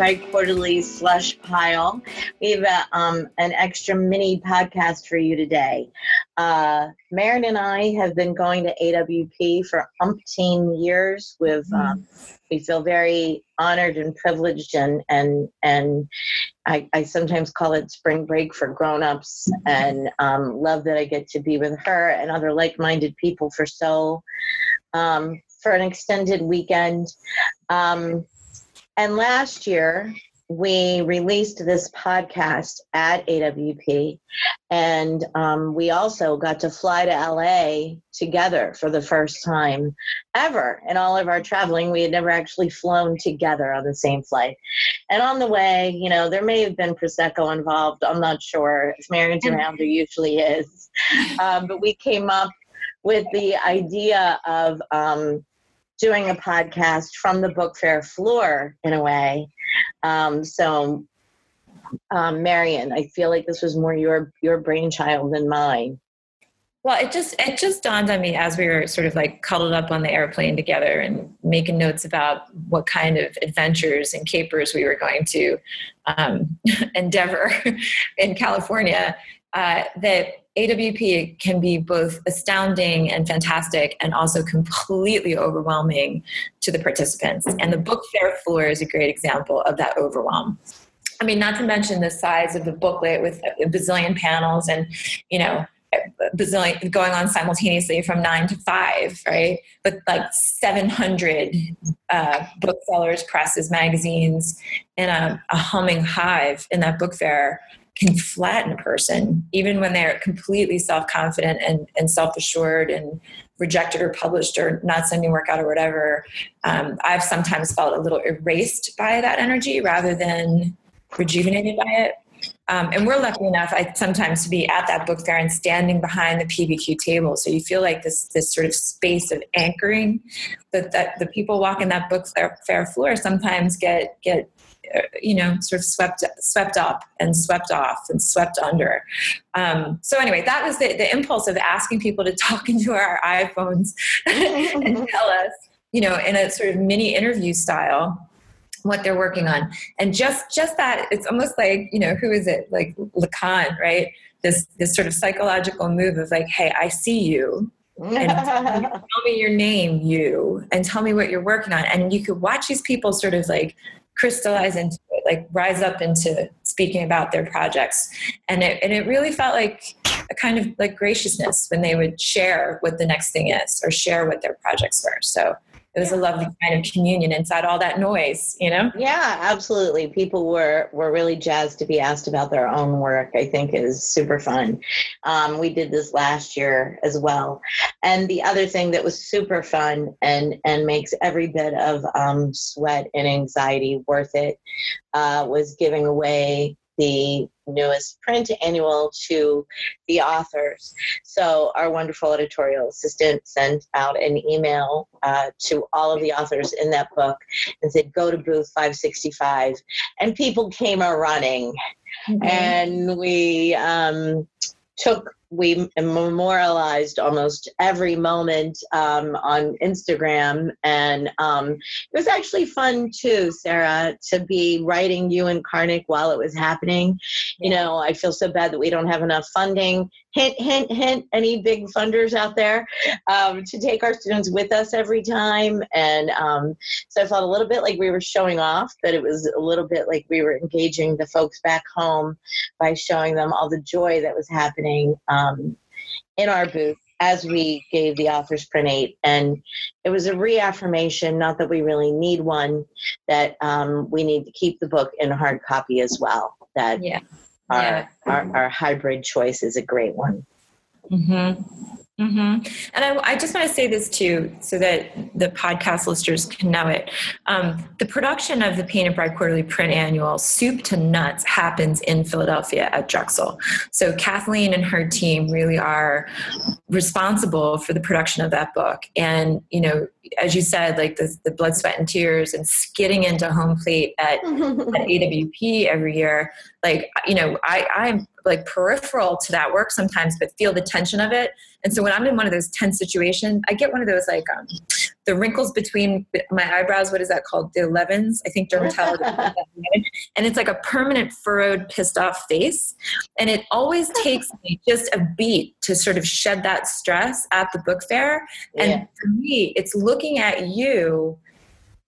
Bride Quarterly slush pile. We have a, um, an extra mini podcast for you today. Uh, Marion and I have been going to AWP for umpteen years. We've um, we feel very honored and privileged, and and and I, I sometimes call it spring break for grown-ups, and um, love that I get to be with her and other like-minded people for so um, for an extended weekend. Um, and last year, we released this podcast at AWP, and um, we also got to fly to LA together for the first time ever in all of our traveling. We had never actually flown together on the same flight. And on the way, you know, there may have been Prosecco involved. I'm not sure. If Marion's around, there usually is. Um, but we came up with the idea of um, doing a podcast from the book fair floor in a way. Um, so, um, Marion, I feel like this was more your your brainchild than mine. Well, it just it just dawned on me as we were sort of like cuddled up on the airplane together and making notes about what kind of adventures and capers we were going to um, endeavor in California. Uh, that AWP can be both astounding and fantastic and also completely overwhelming to the participants. And the book fair floor is a great example of that overwhelm. I mean, not to mention the size of the booklet with a bazillion panels and, you know, bazillion going on simultaneously from nine to five, right? But like 700 uh, booksellers, presses, magazines, and a, a humming hive in that book fair can flatten a person, even when they're completely self confident and, and self assured and rejected or published or not sending work out or whatever. Um, I've sometimes felt a little erased by that energy rather than rejuvenated by it. Um, and we're lucky enough, I sometimes to be at that book fair and standing behind the PBQ table. So you feel like this this sort of space of anchoring that, that the people walking that book fair, fair floor sometimes get get you know sort of swept swept up and swept off and swept under. Um, so anyway that was the, the impulse of asking people to talk into our iphones and tell us you know in a sort of mini interview style what they're working on. And just just that it's almost like you know who is it? Like lacan right? This this sort of psychological move of like hey i see you and tell me your name you and tell me what you're working on. And you could watch these people sort of like crystallize into it, like rise up into speaking about their projects. And it, and it really felt like a kind of like graciousness when they would share what the next thing is or share what their projects were. So it was a lovely kind of communion inside all that noise you know? Yeah absolutely. People were were really jazzed to be asked about their own work i think is super fun. Um, we did this last year as well. And the other thing that was super fun and and makes every bit of um, sweat and anxiety worth it uh, was giving away the newest print annual to the authors. So, our wonderful editorial assistant sent out an email uh, to all of the authors in that book and said, Go to booth 565. And people came a running. Mm-hmm. And we um, took we memorialized almost every moment um, on Instagram. And um, it was actually fun too, Sarah, to be writing you and Karnik while it was happening. You know, I feel so bad that we don't have enough funding hint, hint, hint, any big funders out there um, to take our students with us every time. And um, so I felt a little bit like we were showing off, but it was a little bit like we were engaging the folks back home by showing them all the joy that was happening um, in our booth as we gave the authors print eight and it was a reaffirmation not that we really need one that um, we need to keep the book in hard copy as well that yeah our, yeah. our, our hybrid choice is a great one. Mm-hmm. Mm-hmm. And I, I, just want to say this too, so that the podcast listeners can know it. Um, the production of the Painted Bride Quarterly print annual, soup to nuts, happens in Philadelphia at Drexel. So Kathleen and her team really are responsible for the production of that book. And you know, as you said, like the, the blood, sweat, and tears, and skidding into home plate at, at AWP every year. Like you know, I, I'm like peripheral to that work sometimes, but feel the tension of it. And so when I'm in one of those tense situations, I get one of those like um, the wrinkles between my eyebrows. What is that called? The elevens. I think dermatology. and it's like a permanent furrowed, pissed off face. And it always takes me just a beat to sort of shed that stress at the book fair. And yeah. for me, it's looking at you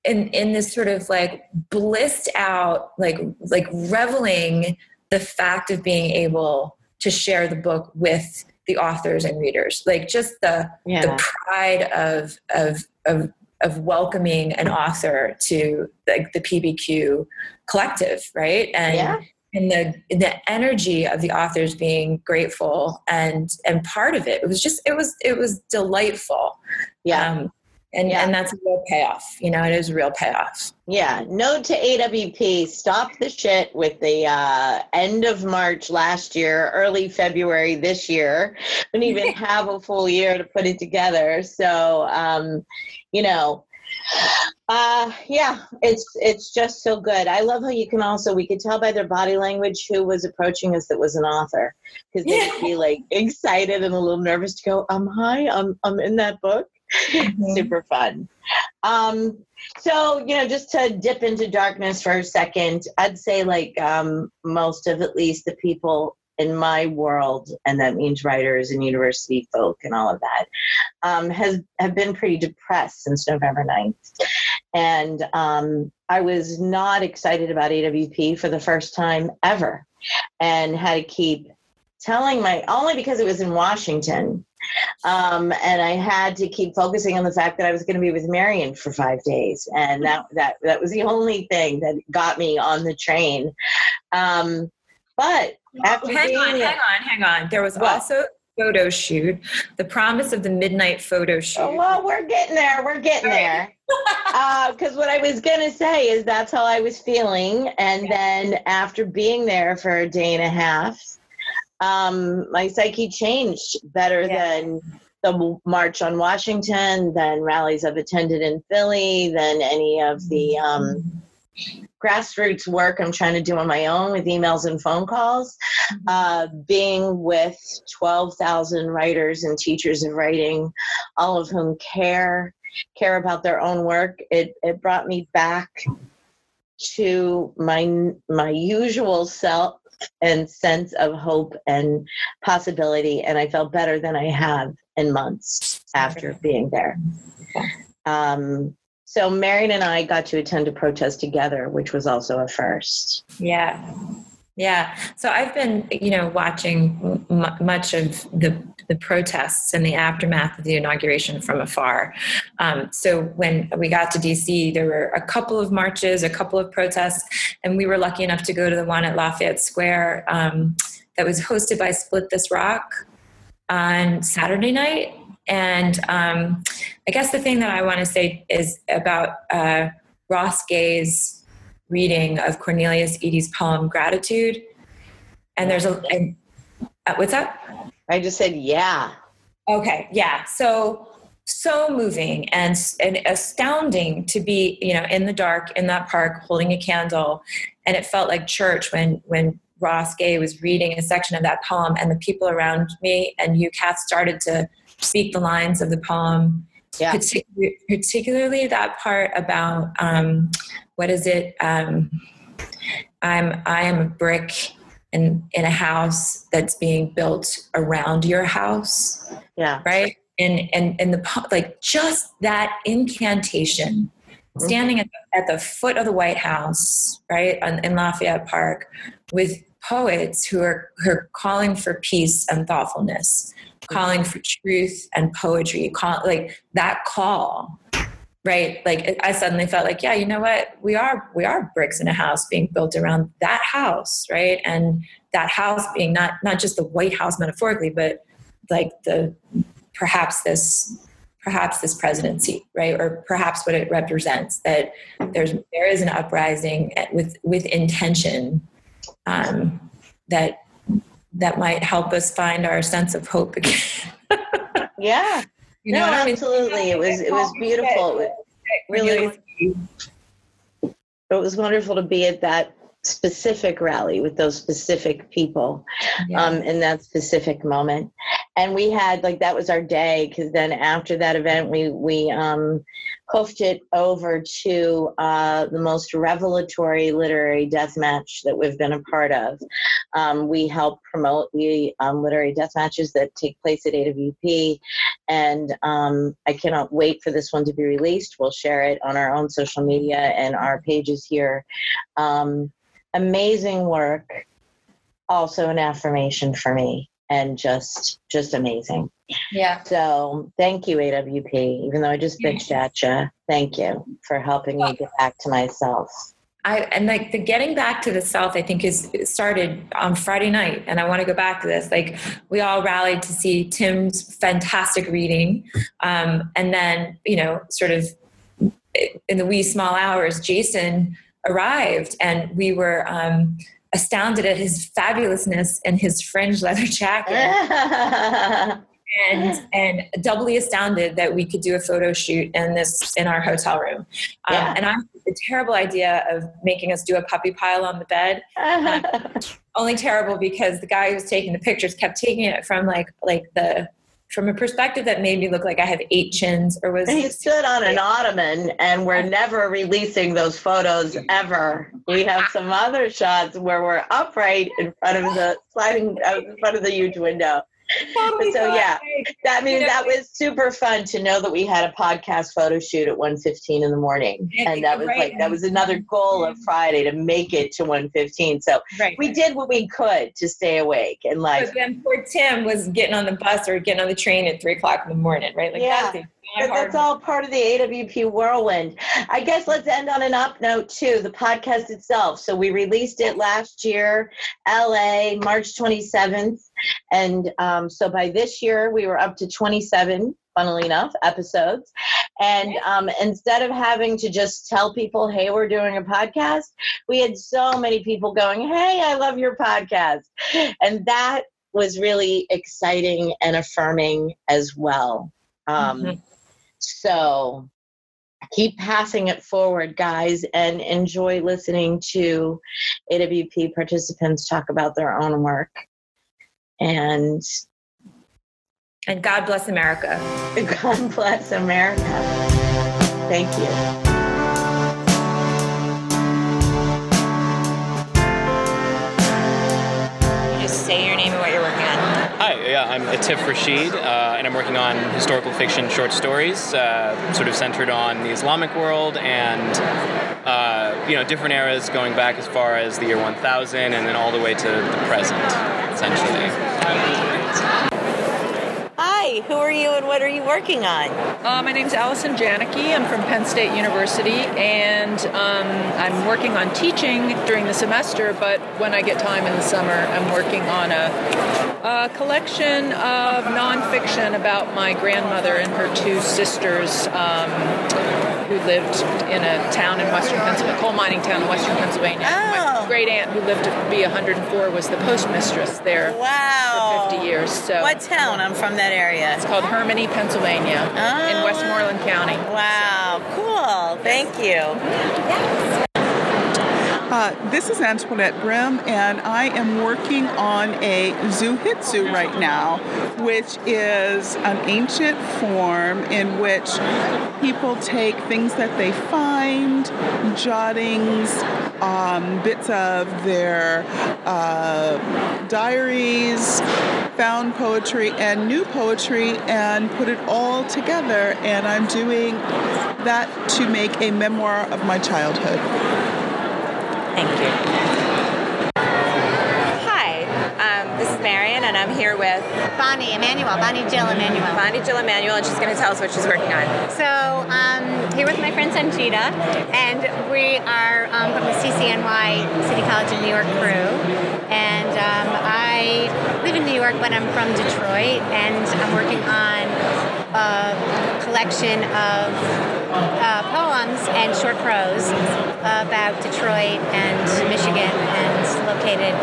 in in this sort of like blissed out like like reveling the fact of being able to share the book with the authors and readers like just the yeah. the pride of of of of welcoming an author to like the PBQ collective right and yeah. and the the energy of the authors being grateful and and part of it it was just it was it was delightful yeah um, and yeah. and that's a real payoff you know it is a real payoff. Yeah note to awp stop the shit with the uh, end of march last year early february this year. We didn't even have a full year to put it together. So um, you know uh yeah it's it's just so good. I love how you can also we could tell by their body language who was approaching us that was an author. Because they'd yeah. be like excited and a little nervous to go um hi i'm i'm in that book mm-hmm. super fun. Um, so, you know, just to dip into darkness for a second, I'd say like um, most of at least the people in my world, and that means writers and university folk and all of that, um, has have been pretty depressed since November 9th. And um, I was not excited about AWP for the first time ever and had to keep telling my only because it was in Washington um, and I had to keep focusing on the fact that I was going to be with Marion for five days, and that that that was the only thing that got me on the train. Um, but after hang on, hang on, hang on. There was what? also photo shoot, the promise of the midnight photo shoot. Oh, well, we're getting there. We're getting there. Because uh, what I was going to say is that's how I was feeling. And then after being there for a day and a half, um, my psyche changed better yeah. than the march on Washington, than rallies I've attended in Philly, than any of the um, grassroots work I'm trying to do on my own with emails and phone calls. Mm-hmm. Uh, being with 12,000 writers and teachers of writing, all of whom care care about their own work, it, it brought me back to my my usual self and sense of hope and possibility. And I felt better than I have in months after being there. Um, so Marion and I got to attend a protest together, which was also a first. Yeah. Yeah. So I've been, you know, watching m- much of the the protests and the aftermath of the inauguration from afar. Um, so when we got to DC, there were a couple of marches, a couple of protests, and we were lucky enough to go to the one at Lafayette Square um, that was hosted by Split This Rock on Saturday night. And um, I guess the thing that I want to say is about uh, Ross Gay's reading of Cornelius Eady's poem Gratitude. And there's a, and, uh, what's that? I just said, yeah. Okay, yeah. So so moving and, and astounding to be, you know, in the dark in that park holding a candle, and it felt like church when when Ross Gay was reading a section of that poem, and the people around me and you, Kath, started to speak the lines of the poem. Yeah. Particularly, particularly that part about um, what is it? Um, I'm I am a brick in in a house that's being built around your house yeah right and and and the like just that incantation mm-hmm. standing at the, at the foot of the white house right on, in lafayette park with poets who are, who are calling for peace and thoughtfulness calling for truth and poetry call, like that call right? Like i suddenly felt like yeah you know what? We are we are bricks in a house being built around that house right? And that house being not not just the white house metaphorically but like the perhaps this perhaps this presidency right? Or perhaps what it represents that there's there is an uprising with with intention um, that that might help us find our sense of hope again yeah you no, absolutely. It was it was beautiful. It really, it was wonderful to be at that specific rally with those specific people Yeah. um, in that specific moment. And we had like that was our day because then after that event we we um, hoofed it over to uh, the most revelatory literary death match that we've been a part of. Um, we help promote the um, literary death matches that take place at AWP, and um, I cannot wait for this one to be released. We'll share it on our own social media and our pages here. Um, amazing work, also an affirmation for me, and just just amazing. yeah. So thank you, AWP. Even though I just bitched at you, thank you for helping me get back to myself. I and like the getting back to the South, I think is started on Friday night, and I want to go back to this. Like we all rallied to see Tim's fantastic reading, um, and then you know, sort of in the wee small hours, Jason arrived, and we were um, astounded at his fabulousness and his fringe leather jacket. and and doubly astounded that we could do a photo shoot in this in our hotel room. Um, Yeah. And I had the terrible idea of making us do a puppy pile on the bed. Only terrible because the guy who was taking the pictures kept taking it from like like the from a perspective that made me look like I have eight chins or was he stood on an ottoman, and we're never releasing those photos ever. We have some other shots where we're upright in front of the sliding out in front of the huge window. Totally So, yeah. That know, that was super fun to know that we had a podcast photo shoot at 1.15 in the morning. And that was right. like, that was another goal of Friday to make it to 1.15. So Right. we did what we could to stay awake and like, But then poor Tim was getting on the bus or getting on the train at three o'clock in the morning, right? Like Yeah. That's but that's all part of the AWP whirlwind. I guess let's end on an up note too, the podcast itself. So we released it last year, LA, March 27th. And um, so by this year, we were up to 27, funnily enough, episodes. And um, instead of having to just tell people, hey, we're doing a podcast, we had so many people going, hey, I love your podcast. And that was really exciting and affirming as well. Um, Mhm. So keep passing it forward, guys, and enjoy listening to AWP participants talk about their own work. And And God bless America. God bless America. Thank you. Just say your name and what you're working on. Hi, yeah, I'm Atif Rashid, uh, and I'm working on historical fiction short stories, uh, sort of centered on the Islamic world and uh, you know different eras going back as far as the year 1000 and then all the way to the present, essentially. Who are you and what are you working on? Uh, my is Allison Janicki. I'm from Penn State University, and um, I'm working on teaching during the semester. But when I get time in the summer, I'm working on a, a collection of nonfiction about my grandmother and her two sisters, um, who lived in a town in western Pennsylvania, coal mining town in western Pennsylvania. Oh. My great aunt, who lived to be 104, was the postmistress there Wow. for 50 years. So What town? I'm from that area. it's called Herminie, Pennsylvania, in Oh, Westmoreland County. Wow, cool. Thank you. Uh, this is Antoinette Brim, and I am working on a zuihitsu right now, which is an ancient form in which people take things that they find, jottings, um, bits of their uh, diaries, found poetry, and new poetry, and put it all together. And I'm doing that to make a memoir of my childhood. Thank you. Hi, um, this is Marion, and I'm here with Bonnie Emanuel, Bonnie Jill Emanuel. Bonnie Jill Emanuel, and she's going to tell us what she's working on. So, um, here with my friend Sanjita, and we are um, from the CCNY City College of New York crew. And um, I live in New York, but I'm from Detroit, and I'm working on a collection of and short prose about Detroit and Michigan, and located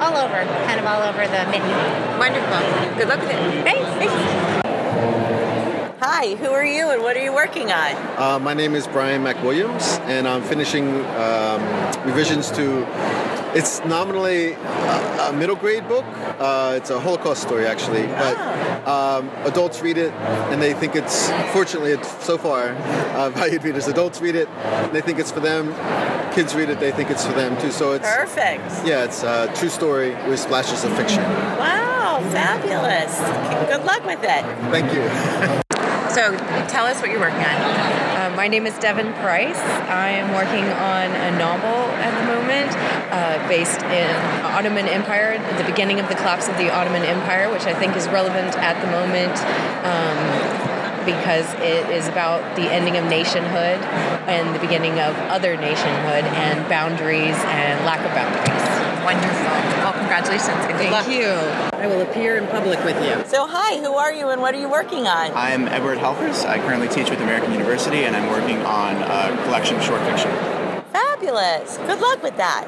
all over, kind of all over the mitten. Wonderful. Good luck with it. Thanks. Thanks. Hi, who are you and what are you working on? Uh, my name is Brian McWilliams, and I'm finishing um, revisions to. It's nominally a, a middle grade book. Uh, it's a Holocaust story, actually, but um, adults read it and they think it's. Fortunately, it's so far uh, valued readers. Adults read it, and they think it's for them. Kids read it, they think it's for them too. So it's Perfect. yeah, it's a true story with splashes of fiction. Wow, fabulous. Good luck with it. Thank you. So, tell us what you're working on. Uh, my name is Devin Price. I am working on a novel at the moment uh, based in Ottoman Empire, the beginning of the collapse of the Ottoman Empire, which I think is relevant at the moment. Um, because it is about the ending of nationhood and the beginning of other nationhood and boundaries and lack of boundaries. Wonderful. Well, congratulations. Good Thank luck. you. I will appear in public with you. So, hi, who are you and what are you working on? I'm Edward Helfers. I currently teach with American University and I'm working on a collection of short fiction. Fabulous. Good luck with that.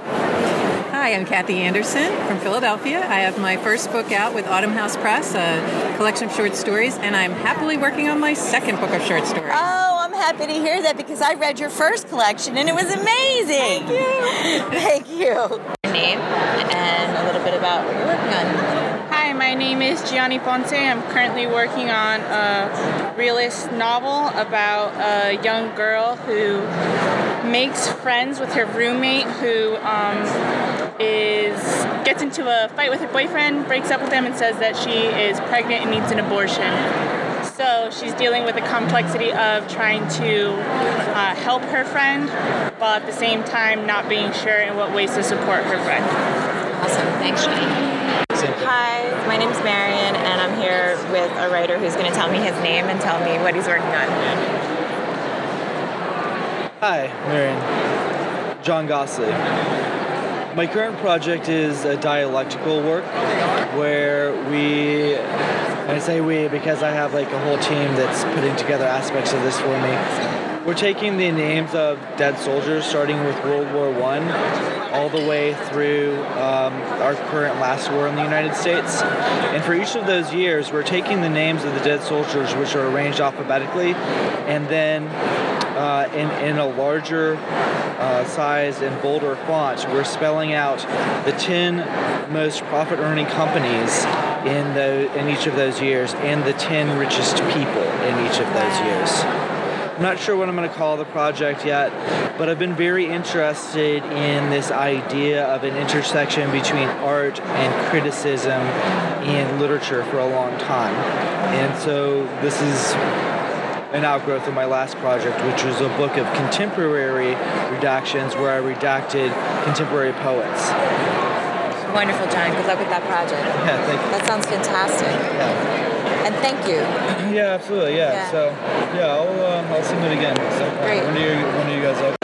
Hi, I'm Kathy Anderson from Philadelphia. I have my first book out with Autumn House Press, a collection of short stories, and I'm happily working on my second book of short stories. Oh, I'm happy to hear that because I read your first collection and it was amazing. Thank you. Thank you. Name and a little bit about what you're working on. Hi, my name is Gianni Ponce. I'm currently working on a realist novel about a young girl who makes friends with her roommate who um, is gets into a fight with her boyfriend, breaks up with him, and says that she is pregnant and needs an abortion. So she's dealing with the complexity of trying to uh, help her friend, while at the same time not being sure in what ways to support her friend. Awesome. Thanks, Jenny. Hi, my name's Marion, and I'm here with a writer who's going to tell me his name and tell me what he's working on. Hi, Marion. John Gosslee. My current project is a dialectical work where we, I say we because I have like a whole team that's putting together aspects of this for me. We're taking the names of dead soldiers, starting with World War One, all the way through um, our current last war in the United States. And for each of those years, we're taking the names of the dead soldiers, which are arranged alphabetically, and then uh, in, in a larger uh, size and bolder font, we're spelling out the 10 most profit earning companies in, the, in each of those years and the 10 richest people in each of those years. I'm not sure what I'm going to call the project yet, but I've been very interested in this idea of an intersection between art and criticism in literature for a long time. And so this is an outgrowth of my last project, which was a book of contemporary redactions where I redacted contemporary poets. Wonderful, John. Good luck with that project. Yeah, thank you. That sounds fantastic. Yeah. And thank you. Yeah, absolutely. Yeah. Yeah. So, yeah, I'll uh, I'll submit again. So, Great. When do you when do you guys up?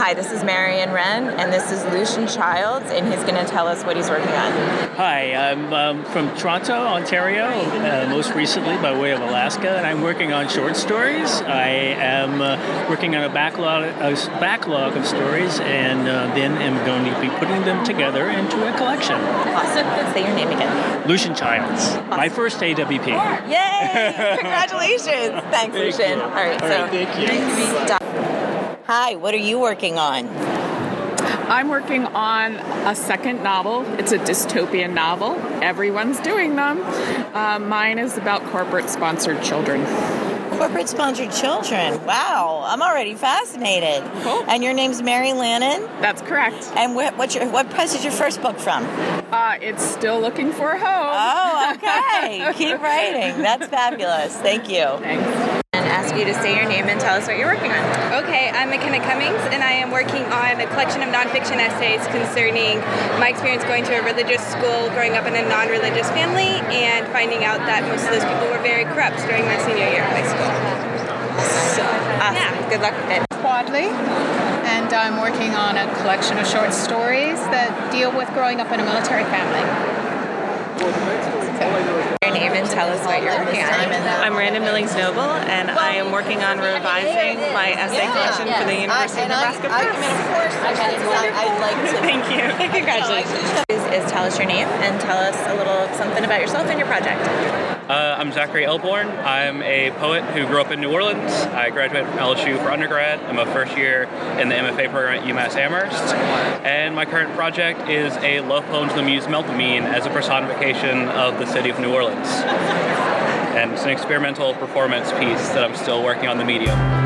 Hi, this is Marion Wrenn, and this is Lucian Childs, and he's going to tell us what he's working on. Hi, I'm um, from Toronto, Ontario, uh, most recently by way of Alaska, and I'm working on short stories. I am uh, working on a backlog, a backlog of stories, and uh, then am going to be putting them together into a collection. Awesome. Say your name again. Lucian Childs, my first AWP. Yay! Congratulations. Thanks, Thank Lucian. you. All right, All so right, thank you. Hi, what are you working on? I'm working on a second novel. It's a dystopian novel. Everyone's doing them. Uh, mine is about corporate sponsored children. Corporate sponsored children. Wow, I'm already fascinated. Cool. And your name's Mary Lannon? That's correct. And what, what's your, what press is your first book from? Uh, it's still looking for a home. Oh, okay. Keep writing. That's fabulous. Thank you. Thanks. And ask you to say your name and tell us what you're working on. Okay, I'm McKenna Cummings, and I am working on a collection of nonfiction essays concerning my experience going to a religious school, growing up in a non religious family, and finding out that most of those people were very corrupt during my senior year of high school. So, awesome. Good luck with it. Quadley, and I'm working on a collection of short stories that deal with growing up in a military family. Your name and tell us what you're working on. I'm Randon Billings Noble, and I am working on revising my essay collection for the University of Nebraska Press. I'd like to. Thank you. Congratulations. Is tell us your name and tell us a little something about yourself and your project. Uh, I'm Zachary Elborn. I'm a poet who grew up in New Orleans. I graduated from LSU for undergrad. I'm a first year in the MFA program at UMass Amherst. And my current project is a love poem to the muse Melpomene as a personification of the city of New Orleans. And it's an experimental performance piece that I'm still working on the medium.